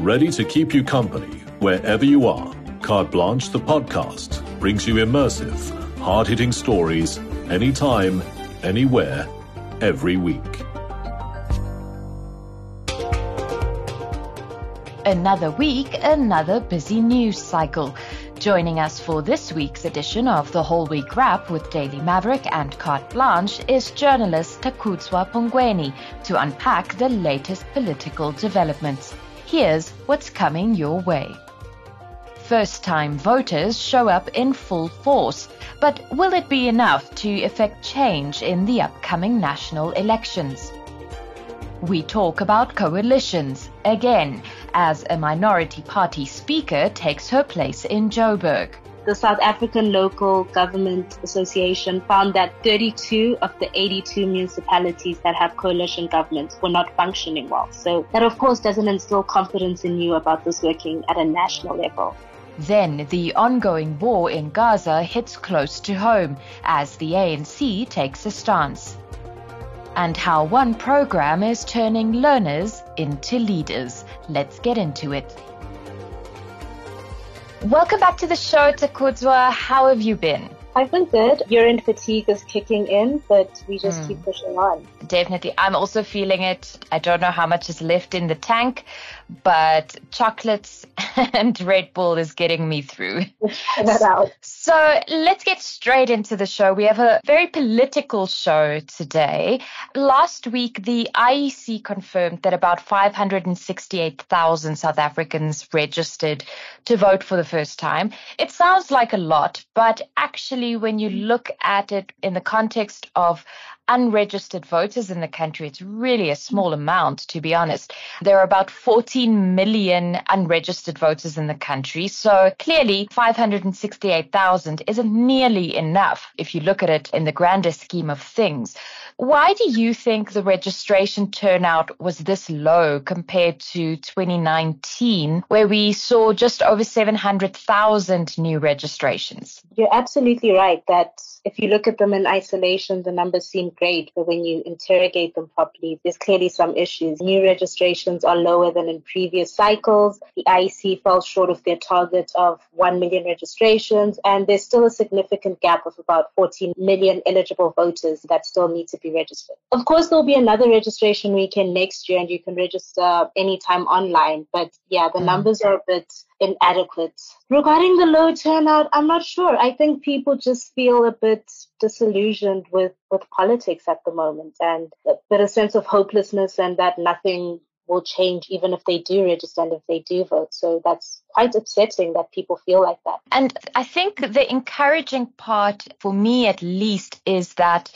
ready to keep you company wherever you are. Carte Blanche, the podcast, brings you immersive, hard hitting stories anytime, anywhere, every week. Another week, another busy news cycle. Joining us for this week's edition of the Whole Week Wrap with Daily Maverick and Carte Blanche is journalist Takudzwa Pongweni to unpack the latest political developments. Here's what's coming your way. First time voters show up in full force, but will it be enough to effect change in the upcoming national elections? We talk about coalitions again as a minority party speaker takes her place in Joburg. The South African Local Government Association found that 32 of the 82 municipalities that have coalition governments were not functioning well. So that of course doesn't instill confidence in you about this working at a national level. Then the ongoing war in Gaza hits close to home as the ANC takes a stance and how one program is turning learners into leaders. Let's get into it. Welcome back to the show, Takudzwa. How have you been? I've been good. Urine fatigue is kicking in, but we just mm. keep pushing on. Definitely. I'm also feeling it. I don't know how much is left in the tank, but chocolates and Red Bull is getting me through. that out. So let's get straight into the show. We have a very political show today. Last week, the IEC confirmed that about 568,000 South Africans registered to vote for the first time. It sounds like a lot, but actually, when you look at it in the context of unregistered voters in the country, it's really a small amount, to be honest. There are about 14 million unregistered voters in the country. So clearly 568,000 isn't nearly enough if you look at it in the grander scheme of things. Why do you think the registration turnout was this low compared to 2019, where we saw just over 700,000 new registrations? You're absolutely right that if you look at them in isolation, the numbers seem great, but when you interrogate them properly, there's clearly some issues. New registrations are lower than in previous cycles. The IEC fell short of their target of 1 million registrations, and there's still a significant gap of about 14 million eligible voters that still need to be registered. Of course, there'll be another registration weekend next year, and you can register anytime online, but yeah, the mm. numbers are a bit inadequate. Regarding the low turnout, I'm not sure. I think people just feel a bit disillusioned with, with politics at the moment and a bit of sense of hopelessness and that nothing will change even if they do register and if they do vote. So that's quite upsetting that people feel like that. And I think the encouraging part, for me at least, is that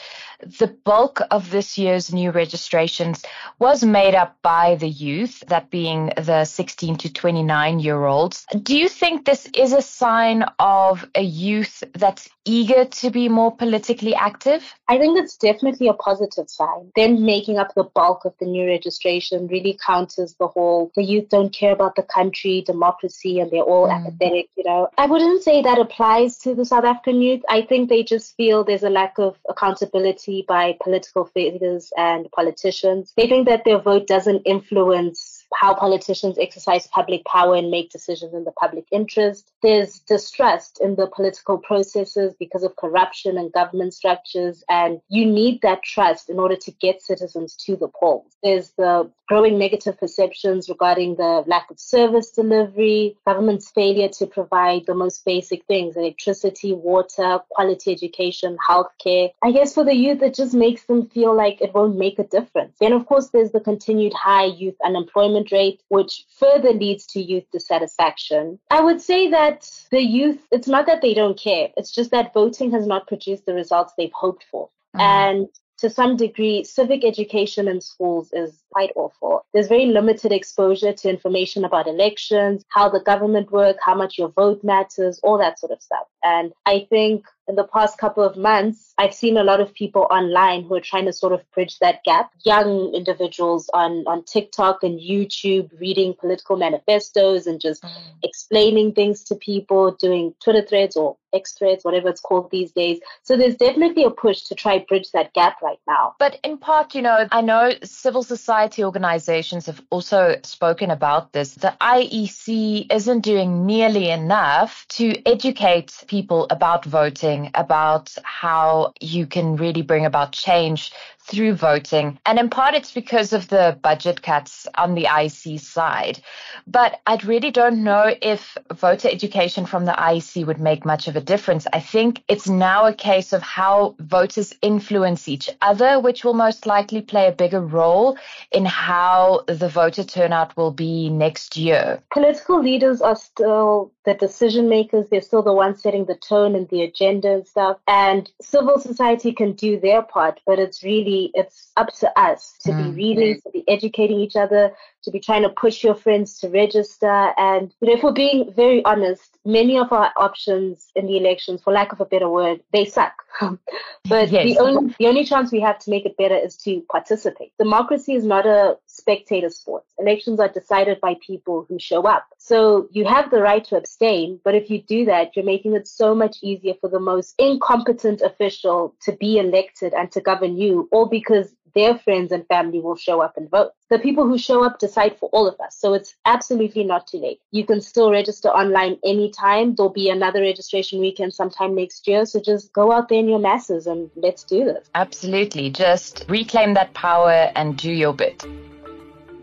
the bulk of this year's new registrations was made up by the youth, that being the 16 to 29 year olds. Do you think this is a sign of a youth that's eager to be more politically active? I think it's definitely a positive sign. Them making up the bulk of the new registration really counters the whole the youth don't care about the country, democracy and they're all mm. apathetic, you know. I wouldn't say that applies to the South African youth. I think they just feel there's a lack of accountability by political figures and politicians. They think that their vote doesn't influence how politicians exercise public power and make decisions in the public interest. There's distrust in the political processes because of corruption and government structures, and you need that trust in order to get citizens to the polls. There's the growing negative perceptions regarding the lack of service delivery, government's failure to provide the most basic things electricity, water, quality education, healthcare. I guess for the youth, it just makes them feel like it won't make a difference. Then, of course, there's the continued high youth unemployment rate, which further leads to youth dissatisfaction. I would say that the youth, it's not that they don't care, it's just that voting has not produced the results they've hoped for. Mm. And to some degree, civic education in schools is quite awful. There's very limited exposure to information about elections, how the government work, how much your vote matters, all that sort of stuff. And I think in the past couple of months, I've seen a lot of people online who are trying to sort of bridge that gap. Young individuals on, on TikTok and YouTube reading political manifestos and just mm. explaining things to people, doing Twitter threads or X threads, whatever it's called these days. So there's definitely a push to try bridge that gap right now. But in part, you know, I know civil society society organizations have also spoken about this. The IEC isn't doing nearly enough to educate people about voting, about how you can really bring about change through voting. And in part, it's because of the budget cuts on the IEC side. But I really don't know if voter education from the IEC would make much of a difference. I think it's now a case of how voters influence each other, which will most likely play a bigger role in how the voter turnout will be next year. Political leaders are still the decision makers. They're still the ones setting the tone and the agenda and stuff. And civil society can do their part, but it's really it's up to us to mm. be reading, to be educating each other, to be trying to push your friends to register. And you know, if we're being very honest, many of our options in the elections, for lack of a better word, they suck. but yes. the only the only chance we have to make it better is to participate. Democracy is not a spectator sports. Elections are decided by people who show up. So you have the right to abstain, but if you do that, you're making it so much easier for the most incompetent official to be elected and to govern you, all because their friends and family will show up and vote. The people who show up decide for all of us. So it's absolutely not too late. You can still register online anytime. There'll be another registration weekend sometime next year. So just go out there in your masses and let's do this. Absolutely. Just reclaim that power and do your bit.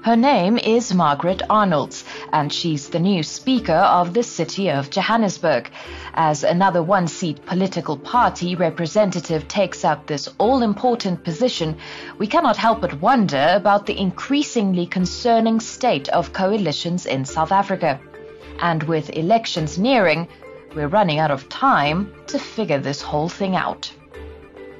Her name is Margaret Arnolds, and she's the new Speaker of the City of Johannesburg. As another one seat political party representative takes up this all important position, we cannot help but wonder about the increasingly concerning state of coalitions in South Africa. And with elections nearing, we're running out of time to figure this whole thing out.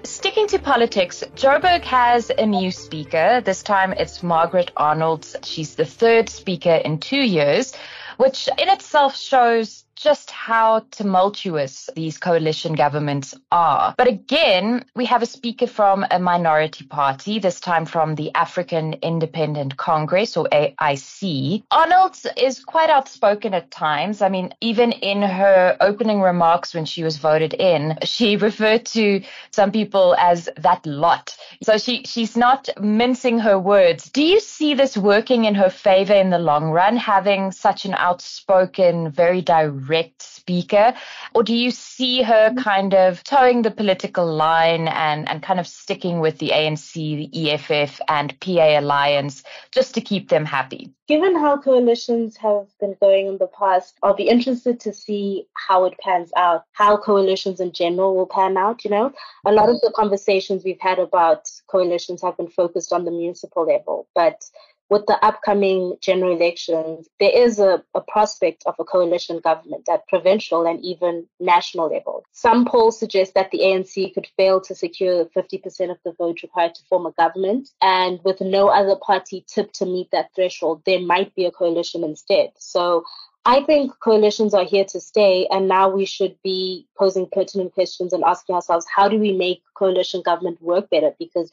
Sticking to politics, Joburg has a new speaker. This time it's Margaret Arnold. She's the third speaker in two years, which in itself shows just how tumultuous these coalition governments are. But again, we have a speaker from a minority party, this time from the African Independent Congress or AIC. Arnold is quite outspoken at times. I mean, even in her opening remarks when she was voted in, she referred to some people as that lot. So she, she's not mincing her words. Do you see this working in her favor in the long run, having such an outspoken, very direct direct speaker? Or do you see her mm-hmm. kind of towing the political line and, and kind of sticking with the ANC, the EFF, and PA Alliance just to keep them happy? Given how coalitions have been going in the past, I'll be interested to see how it pans out, how coalitions in general will pan out. You know, a lot of the conversations we've had about coalitions have been focused on the municipal level, but with the upcoming general elections, there is a, a, prospect of a coalition government at provincial and even national level. Some polls suggest that the ANC could fail to secure 50% of the vote required to form a government. And with no other party tipped to meet that threshold, there might be a coalition instead. So I think coalitions are here to stay, and now we should be posing pertinent questions and asking ourselves how do we make coalition government work better? Because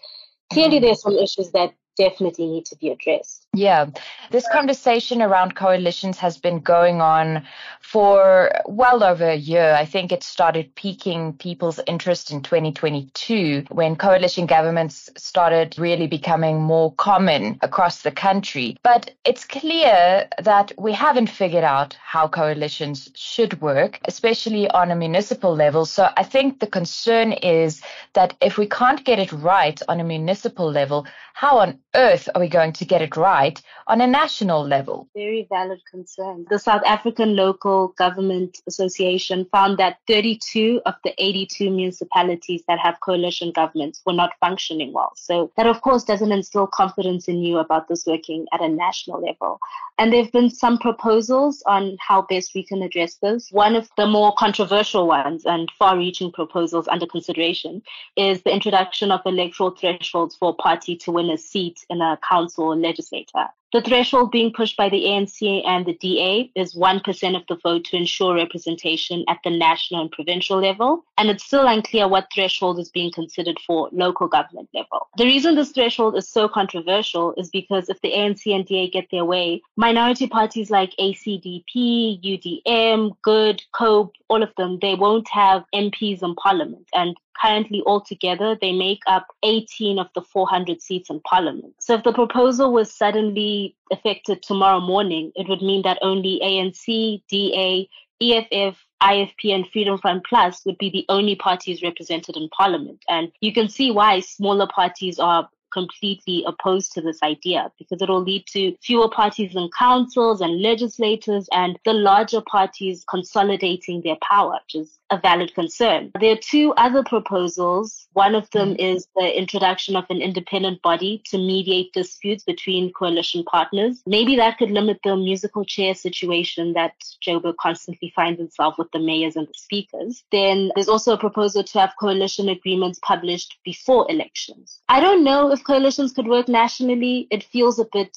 clearly there's some issues that definitely need to be addressed. Yeah, this uh, conversation around coalitions has been going on for well over a year. I think it started piquing people's interest in 2022 when coalition governments started really becoming more common across the country. But it's clear that we haven't figured out how coalitions should work, especially on a municipal level. So I think the concern is that if we can't get it right on a municipal level, how on earth are we going to get it right on a national level? Very valid concern. The South African Local Government Association found that 32 of the 82 municipalities that have coalition governments were not functioning well. So that, of course, doesn't instill confidence in you about this working at a national level. And there have been some proposals on how best we can address this. One of the more controversial ones and far reaching proposals under consideration is the introduction of electoral thresholds for a party to win a seat in a council legislature. The threshold being pushed by the ANC and the DA is 1% of the vote to ensure representation at the national and provincial level. And it's still unclear what threshold is being considered for local government level. The reason this threshold is so controversial is because if the ANC and DA get their way, minority parties like ACDP, UDM, Good, COPE, all of them, they won't have MPs in parliament. And currently altogether they make up 18 of the 400 seats in parliament. So if the proposal was suddenly effected tomorrow morning, it would mean that only ANC, DA, EFF, IFP and Freedom Front Plus would be the only parties represented in parliament. And you can see why smaller parties are completely opposed to this idea because it will lead to fewer parties in councils and legislators and the larger parties consolidating their power, which is a valid concern. There are two other proposals. One of them mm. is the introduction of an independent body to mediate disputes between coalition partners. Maybe that could limit the musical chair situation that Joburg constantly finds itself with the mayors and the speakers. Then there's also a proposal to have coalition agreements published before elections. I don't know if coalitions could work nationally. It feels a bit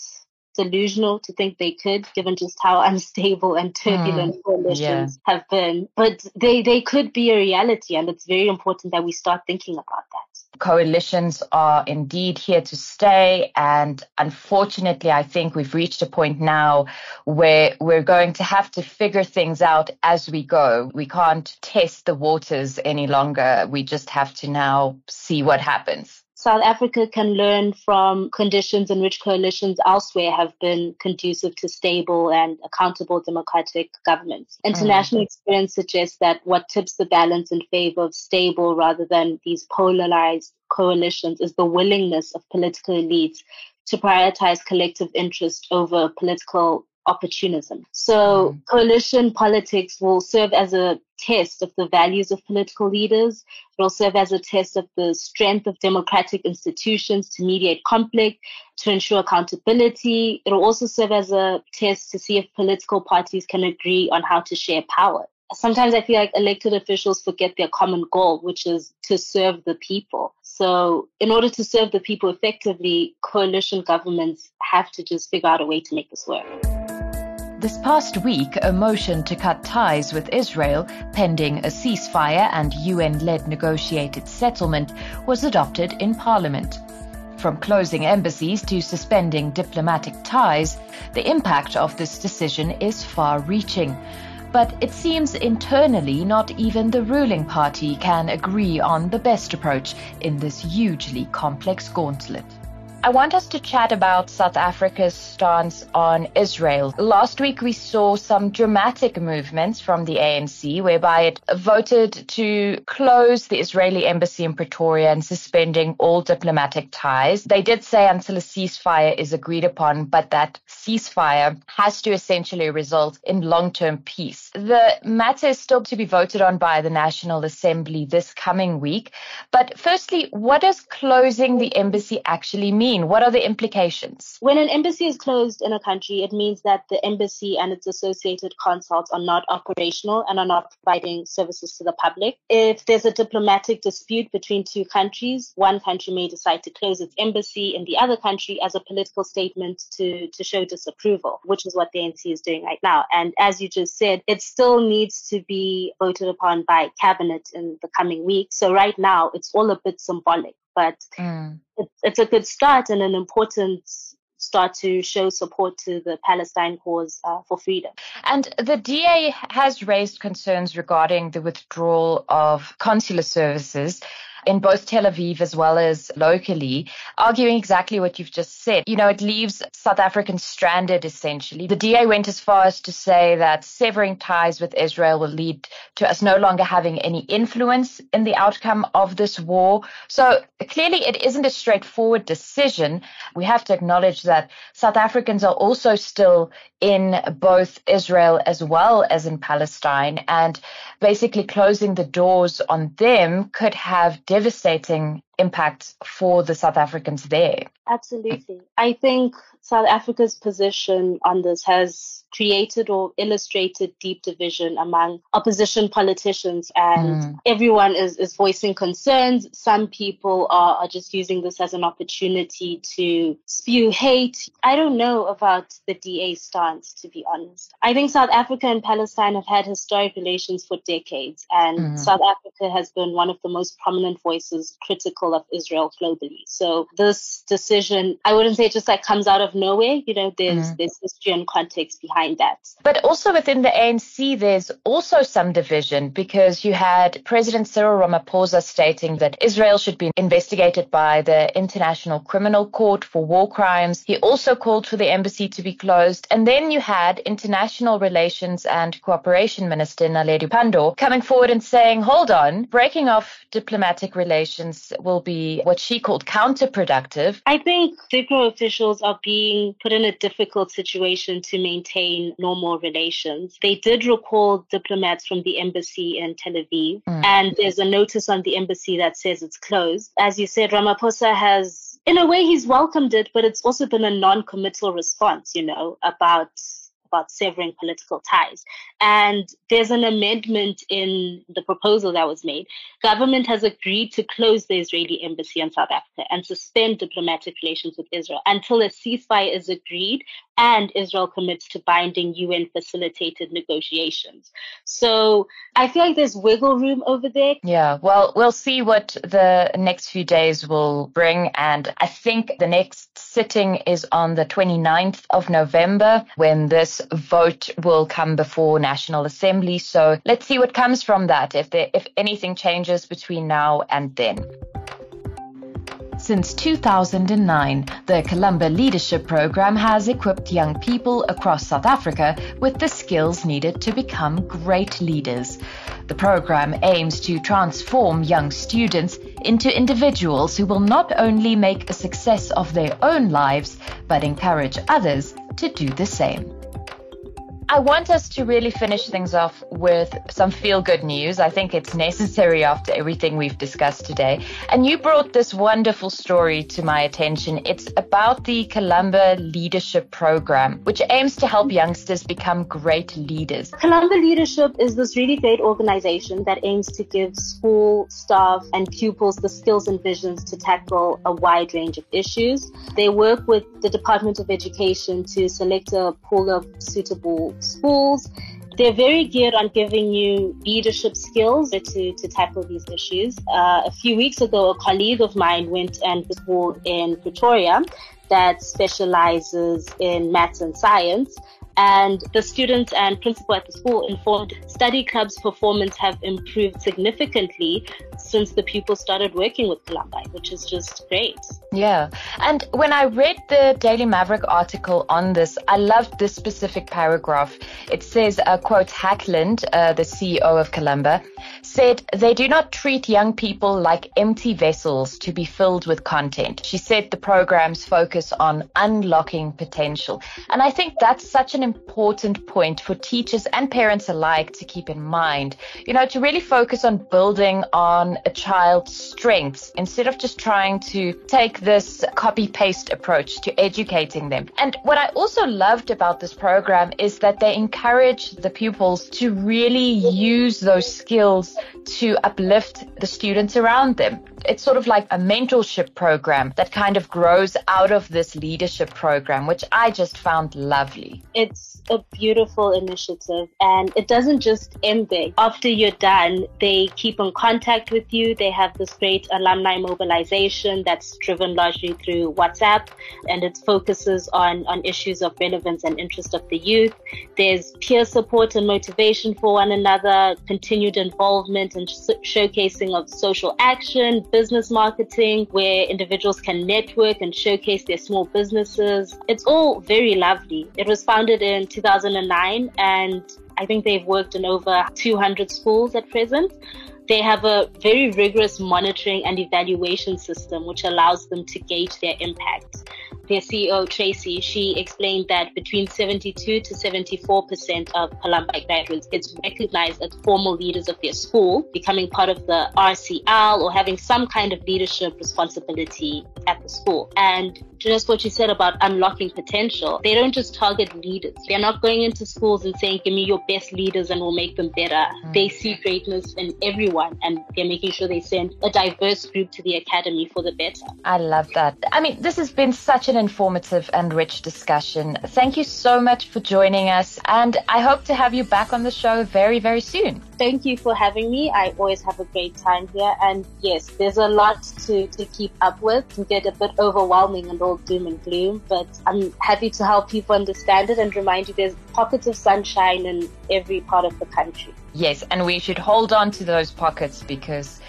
delusional to think they could, given just how unstable and turbulent mm, coalitions yeah. have been. But they, they could be a reality, and it's very important that we start thinking about that. Coalitions are indeed here to stay. And unfortunately, I think we've reached a point now where we're going to have to figure things out as we go. We can't test the waters any longer. We just have to now see what happens. South Africa can learn from conditions in which coalitions elsewhere have been conducive to stable and accountable democratic governments. International mm. experience suggests that what tips the balance in favor of stable rather than these polarized coalitions is the willingness of political elites to prioritize collective interest over political opportunism. So mm. coalition politics will serve as a test of the values of political leaders. It will serve as a test of the strength of democratic institutions to mediate conflict, to ensure accountability. It will also serve as a test to see if political parties can agree on how to share power. Sometimes I feel like elected officials forget their common goal, which is to serve the people. So, in order to serve the people effectively, coalition governments have to just figure out a way to make this work. This past week, a motion to cut ties with Israel, pending a ceasefire and UN led negotiated settlement, was adopted in Parliament. From closing embassies to suspending diplomatic ties, the impact of this decision is far reaching. But it seems internally not even the ruling party can agree on the best approach in this hugely complex gauntlet. I want us to chat about South Africa's stance on Israel. Last week, we saw some dramatic movements from the ANC, whereby it voted to close the Israeli embassy in Pretoria and suspending all diplomatic ties. They did say until a ceasefire is agreed upon, but that ceasefire has to essentially result in long term peace. The matter is still to be voted on by the National Assembly this coming week. But firstly, what does closing the embassy actually mean? Mean? What are the implications? When an embassy is closed in a country, it means that the embassy and its associated consuls are not operational and are not providing services to the public. If there's a diplomatic dispute between two countries, one country may decide to close its embassy in the other country as a political statement to, to show disapproval, which is what the ANC is doing right now. And as you just said, it still needs to be voted upon by cabinet in the coming weeks. So right now, it's all a bit symbolic but mm. it's, it's a good start and an important start to show support to the Palestine cause uh, for freedom. And the DA has raised concerns regarding the withdrawal of consular services in both Tel Aviv as well as locally, arguing exactly what you've just said. You know, it leaves South Africans stranded essentially. The DA went as far as to say that severing ties with Israel will lead to us no longer having any influence in the outcome of this war. So clearly it isn't a straightforward decision. We have to acknowledge that South Africans are also still in both Israel as well as in Palestine and basically closing the doors on them could have devastating impact for the South Africans there. Absolutely. I think South Africa's position on this has created or illustrated deep division among opposition politicians and mm. everyone is, is voicing concerns. Some people are, are just using this as an opportunity to spew hate. I don't know about the DA stance, to be honest. I think South Africa and Palestine have had historic relations for decades and mm. South Africa has been one of the most prominent voices critical of Israel globally. So this decision, I wouldn't say it just like comes out of of nowhere. You know, there's mm. there's history and context behind that. But also within the ANC, there's also some division because you had President Cyril Ramaphosa stating that Israel should be investigated by the International Criminal Court for war crimes. He also called for the embassy to be closed. And then you had International Relations and Cooperation Minister Naledi Pandor coming forward and saying, hold on, breaking off diplomatic relations will be what she called counterproductive. I think DIRCO officials are being put in a difficult situation to maintain normal relations. They did recall diplomats from the embassy in Tel Aviv, mm. and there's a notice on the embassy that says it's closed. As you said, Ramaphosa has in a way he's welcomed it, but it's also been a non-committal response, you know, about about severing political ties. And there's an amendment in the proposal that was made. Government has agreed to close the Israeli embassy in South Africa and suspend diplomatic relations with Israel until a ceasefire is agreed and Israel commits to binding UN facilitated negotiations. So I feel like there's wiggle room over there. Yeah, well, we'll see what the next few days will bring. And I think the next sitting is on the 29th of November when this vote will come before National Assembly. So let's see what comes from that, if, there, if anything changes between now and then. Since 2009, the Columba Leadership Program has equipped young people across South Africa with the skills needed to become great leaders. The program aims to transform young students into individuals who will not only make a success of their own lives, but encourage others to do the same. I want us to really finish things off with some feel good news. I think it's necessary after everything we've discussed today. And you brought this wonderful story to my attention. It's about the Columba Leadership Program, which aims to help youngsters become great leaders. Columba Leadership is this really great organization that aims to give school staff and pupils the skills and visions to tackle a wide range of issues. They work with the Department of Education to select a pool of suitable schools. They're very geared on giving you leadership skills to, to tackle these issues. Uh, a few weeks ago, a colleague of mine went and was in Pretoria that specializes in maths and science. And the students and principal at the school informed study club's performance have improved significantly since the pupils started working with Columba, which is just great. Yeah. And when I read the Daily Maverick article on this, I loved this specific paragraph. It says, uh, quote, Hackland, uh, the CEO of Columba, said they do not treat young people like empty vessels to be filled with content. She said the programs focus on unlocking potential. And I think that's such an important point for teachers and parents alike to keep in mind. You know, to really focus on building on a child's strengths instead of just trying to take this copy paste approach to educating them. And what I also loved about this program is that they encourage the pupils to really use those skills to uplift the students around them. It's sort of like a mentorship program that kind of grows out of this leadership program, which I just found lovely. It's a beautiful initiative and it doesn't just end there. After you're done, they keep in contact with you. They have this great alumni mobilization that's driven largely through WhatsApp and it focuses on, on issues of relevance and interest of the youth. There's peer support and motivation for one another, continued involvement and showcasing of social action, business marketing, where individuals can network and showcase their small businesses. It's all very lovely. It was founded in 2009 and I think they've worked in over 200 schools at present. They have a very rigorous monitoring and evaluation system which allows them to gauge their impact their CEO, Tracy, she explained that between 72 to 74% of Columba graduates it's recognized as formal leaders of their school, becoming part of the RCL or having some kind of leadership responsibility at the school. And just what you said about unlocking potential, they don't just target leaders. They're not going into schools and saying, give me your best leaders and we'll make them better. Mm. They see greatness in everyone and they're making sure they send a diverse group to the academy for the better. I love that. I mean, this has been such an informative and rich discussion. Thank you so much for joining us, and I hope to have you back on the show very, very soon. Thank you for having me. I always have a great time here, and yes, there's a lot to, to keep up with. It can get a bit overwhelming and all doom and gloom, but I'm happy to help people understand it and remind you there's pockets of sunshine in every part of the country. Yes, and we should hold on to those pockets because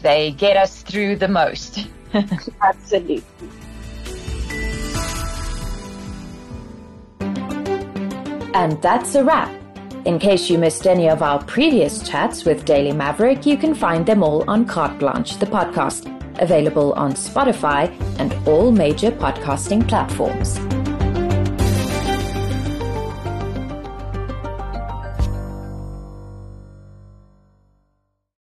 they get us through the most. Absolutely. And that's a wrap. In case you missed any of our previous chats with Daily Maverick, you can find them all on Carte Blanche, the podcast, available on Spotify and all major podcasting platforms.